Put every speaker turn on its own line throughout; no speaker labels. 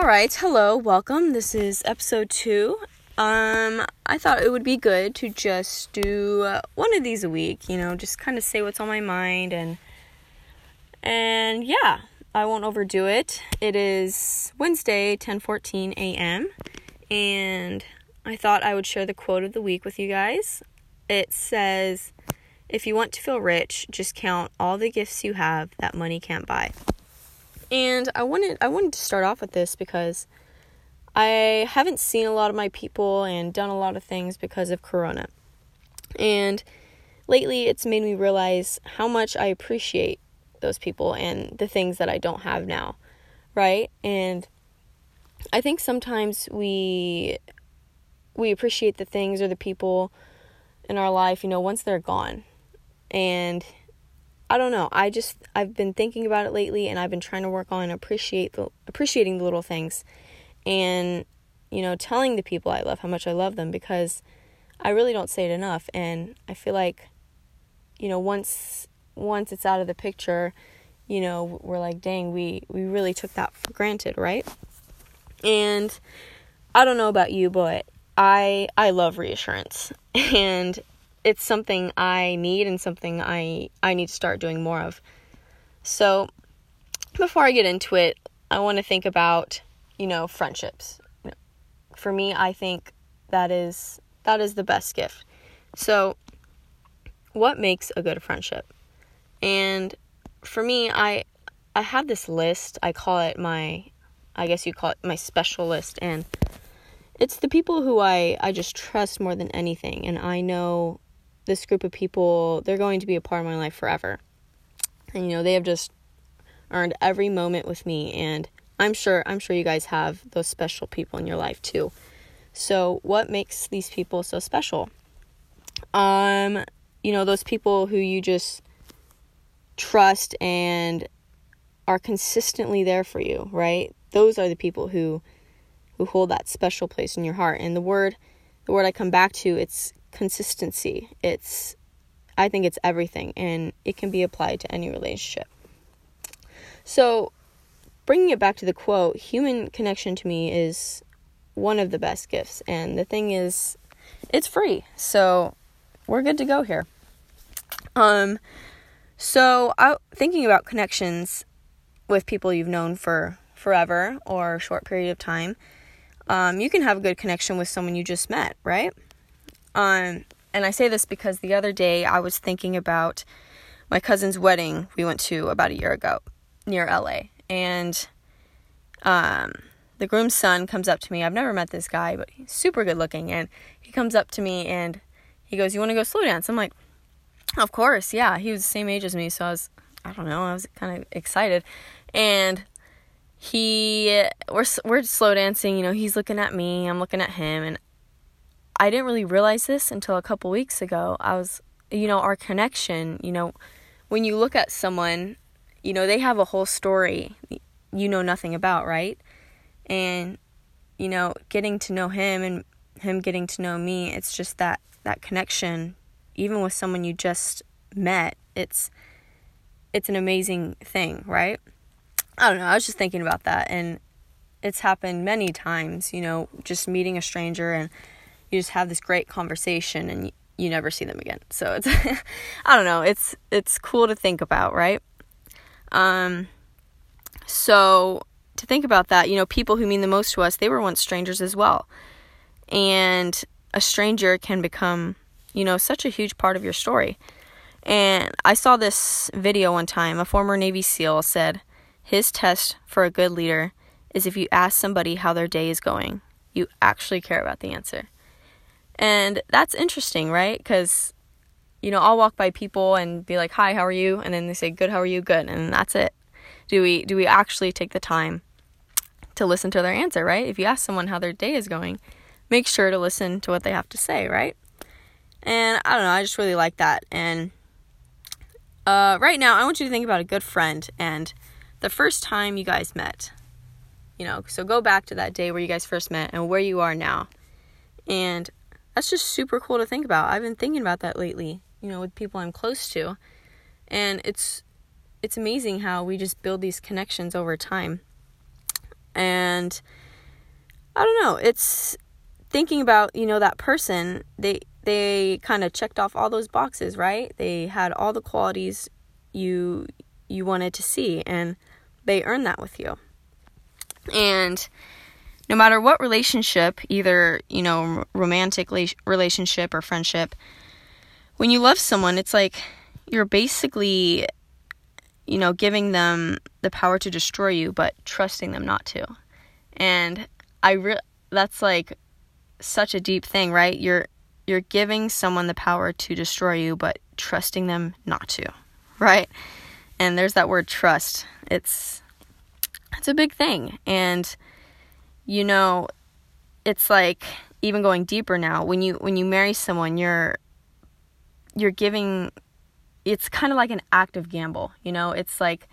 All right, hello, welcome. This is episode two. Um, I thought it would be good to just do one of these a week. You know, just kind of say what's on my mind and and yeah, I won't overdo it. It is Wednesday, 10:14 a.m. and I thought I would share the quote of the week with you guys. It says, "If you want to feel rich, just count all the gifts you have that money can't buy." And I wanted I wanted to start off with this because I haven't seen a lot of my people and done a lot of things because of corona. And lately it's made me realize how much I appreciate those people and the things that I don't have now, right? And I think sometimes we we appreciate the things or the people in our life, you know, once they're gone. And I don't know. I just I've been thinking about it lately and I've been trying to work on appreciate the appreciating the little things and you know, telling the people I love how much I love them because I really don't say it enough and I feel like you know, once once it's out of the picture, you know, we're like, "Dang, we we really took that for granted, right?" And I don't know about you, but I I love reassurance. And it's something I need and something I I need to start doing more of. So, before I get into it, I want to think about, you know, friendships. For me, I think that is that is the best gift. So, what makes a good friendship? And for me, I I have this list. I call it my I guess you call it my special list and it's the people who I I just trust more than anything and I know this group of people, they're going to be a part of my life forever. And you know, they have just earned every moment with me and I'm sure I'm sure you guys have those special people in your life too. So, what makes these people so special? Um, you know, those people who you just trust and are consistently there for you, right? Those are the people who who hold that special place in your heart. And the word the word I come back to, it's consistency. It's I think it's everything and it can be applied to any relationship. So, bringing it back to the quote, human connection to me is one of the best gifts and the thing is it's free. So, we're good to go here. Um so, I thinking about connections with people you've known for forever or a short period of time. Um, you can have a good connection with someone you just met, right? Um, and I say this because the other day I was thinking about my cousin's wedding we went to about a year ago near LA. And um, the groom's son comes up to me. I've never met this guy, but he's super good looking. And he comes up to me and he goes, You want to go slow dance? I'm like, Of course, yeah. He was the same age as me. So I was, I don't know, I was kind of excited. And he, we're, we're slow dancing. You know, he's looking at me, I'm looking at him. And I didn't really realize this until a couple weeks ago. I was, you know, our connection, you know, when you look at someone, you know, they have a whole story you know nothing about, right? And, you know, getting to know him and him getting to know me, it's just that, that connection, even with someone you just met, it's, it's an amazing thing, right? I don't know. I was just thinking about that and it's happened many times, you know, just meeting a stranger and you just have this great conversation and you, never see them again. So it's I don't know, it's it's cool to think about, right? Um so to think about that, you know, people who mean the most to us, they were once strangers as well. And a stranger can become, you know, such a huge part of your story. And I saw this video one time. A former Navy SEAL said, His test for a good leader is if you ask somebody how their day is going, you actually care about the answer. And that's interesting, right? Because, you know, I'll walk by people and be like, hi, how are you? And then they say, good, how are you? Good. And that's it. Do we, do we actually take the time to listen to their answer, right? If you ask someone how their day is going, make sure to listen to what they have to say, right? And I don't know, I just really like that. And uh, right now, I want you to think about a good friend and the first time you guys met. You know, so go back to that day where you guys first met and where you are now. And that's just super cool to think about. I've been thinking about that lately, you know, with people I'm close to. And it's it's amazing how we just build these connections over time. And I don't know, it's thinking about, you know, that person, they they kind of checked off all those boxes, right? They had all the qualities you you wanted to see and they earned that with you. And no matter what relationship, either, you know, romantic relationship or friendship, when you love someone, it's like you're basically, you know, giving them the power to destroy you, but trusting them not to. And I re- that's like such a deep thing, right? You're you're giving someone the power to destroy you, but trusting them not to, right? And there's that word trust. It's it's a big thing. And you know, it's like even going deeper now. When you when you marry someone, you're you're giving it's kind of like an active gamble, you know? It's like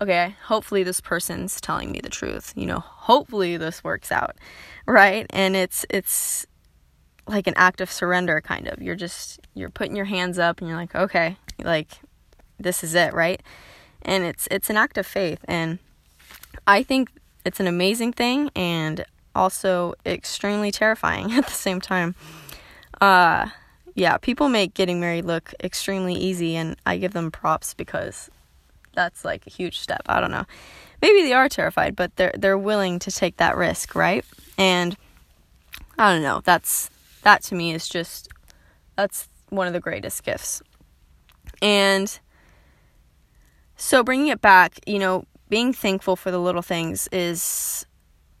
okay, hopefully this person's telling me the truth. You know, hopefully this works out. Right? And it's it's like an act of surrender kind of. You're just you're putting your hands up and you're like, okay, like this is it, right? And it's it's an act of faith and I think it's an amazing thing and also extremely terrifying at the same time. Uh yeah, people make getting married look extremely easy and I give them props because that's like a huge step. I don't know. Maybe they are terrified, but they're they're willing to take that risk, right? And I don't know. That's that to me is just that's one of the greatest gifts. And so bringing it back, you know, being thankful for the little things is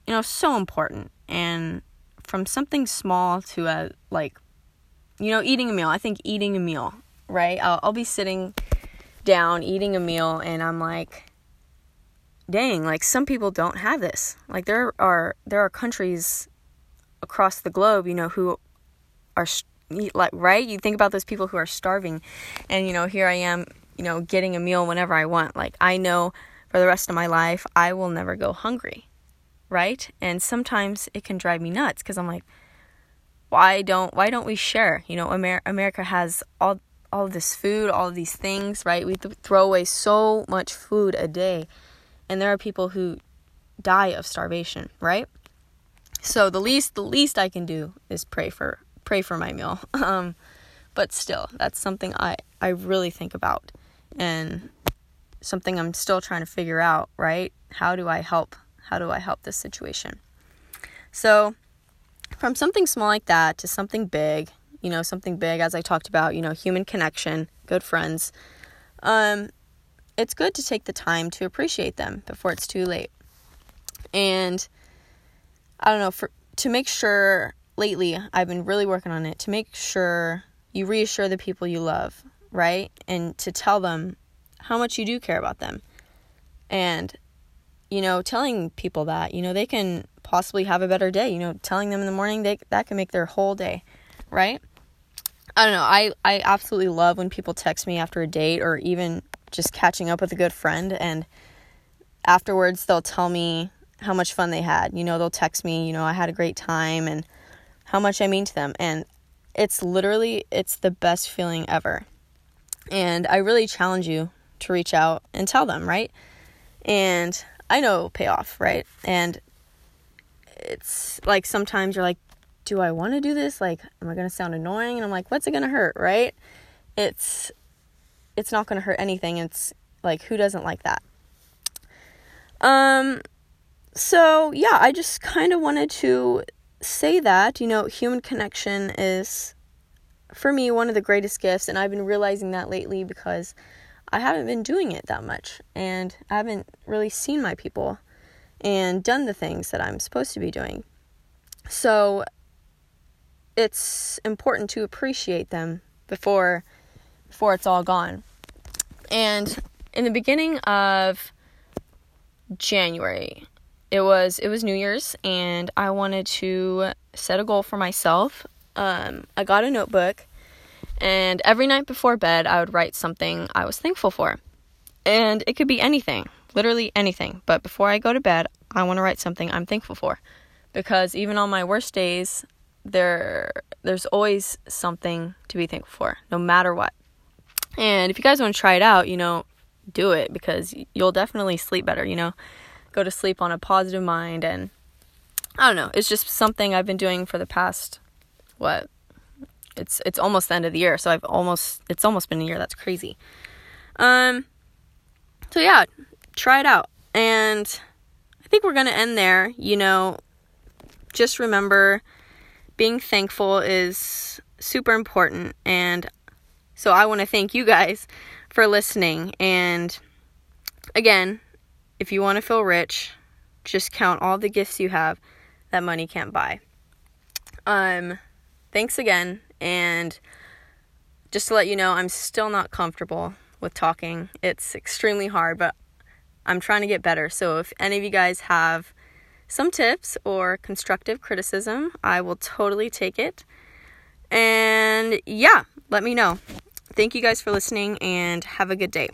you know so important. And from something small to a like you know eating a meal i think eating a meal right? I'll, I'll be sitting down eating a meal and i'm like dang like some people don't have this. Like there are there are countries across the globe you know who are like right? You think about those people who are starving and you know here i am you know getting a meal whenever i want. Like i know for the rest of my life, I will never go hungry, right? And sometimes it can drive me nuts because I'm like, why don't why don't we share? You know, Amer- America has all all this food, all these things, right? We th- throw away so much food a day, and there are people who die of starvation, right? So the least the least I can do is pray for pray for my meal. Um, but still, that's something I I really think about, and something I'm still trying to figure out, right? How do I help? How do I help this situation? So, from something small like that to something big, you know, something big as I talked about, you know, human connection, good friends. Um it's good to take the time to appreciate them before it's too late. And I don't know, for to make sure lately I've been really working on it to make sure you reassure the people you love, right? And to tell them how much you do care about them. And, you know, telling people that, you know, they can possibly have a better day. You know, telling them in the morning, they, that can make their whole day, right? I don't know. I, I absolutely love when people text me after a date or even just catching up with a good friend and afterwards they'll tell me how much fun they had. You know, they'll text me, you know, I had a great time and how much I mean to them. And it's literally it's the best feeling ever. And I really challenge you to reach out and tell them, right? And I know payoff, right? And it's like sometimes you're like, do I want to do this? Like, am I going to sound annoying? And I'm like, what's it going to hurt, right? It's it's not going to hurt anything. It's like who doesn't like that? Um so yeah, I just kind of wanted to say that, you know, human connection is for me one of the greatest gifts and I've been realizing that lately because I haven't been doing it that much and I haven't really seen my people and done the things that I'm supposed to be doing. So it's important to appreciate them before before it's all gone. And in the beginning of January, it was it was New Year's and I wanted to set a goal for myself. Um, I got a notebook and every night before bed, I would write something I was thankful for. And it could be anything, literally anything. But before I go to bed, I want to write something I'm thankful for. Because even on my worst days, there there's always something to be thankful for, no matter what. And if you guys want to try it out, you know, do it because you'll definitely sleep better, you know. go to sleep on a positive mind and I don't know, it's just something I've been doing for the past what it's it's almost the end of the year, so I've almost it's almost been a year. That's crazy. Um so yeah, try it out. And I think we're going to end there. You know, just remember being thankful is super important and so I want to thank you guys for listening and again, if you want to feel rich, just count all the gifts you have that money can't buy. Um, thanks again, and just to let you know, I'm still not comfortable with talking. It's extremely hard, but I'm trying to get better. So if any of you guys have some tips or constructive criticism, I will totally take it. And yeah, let me know. Thank you guys for listening and have a good day.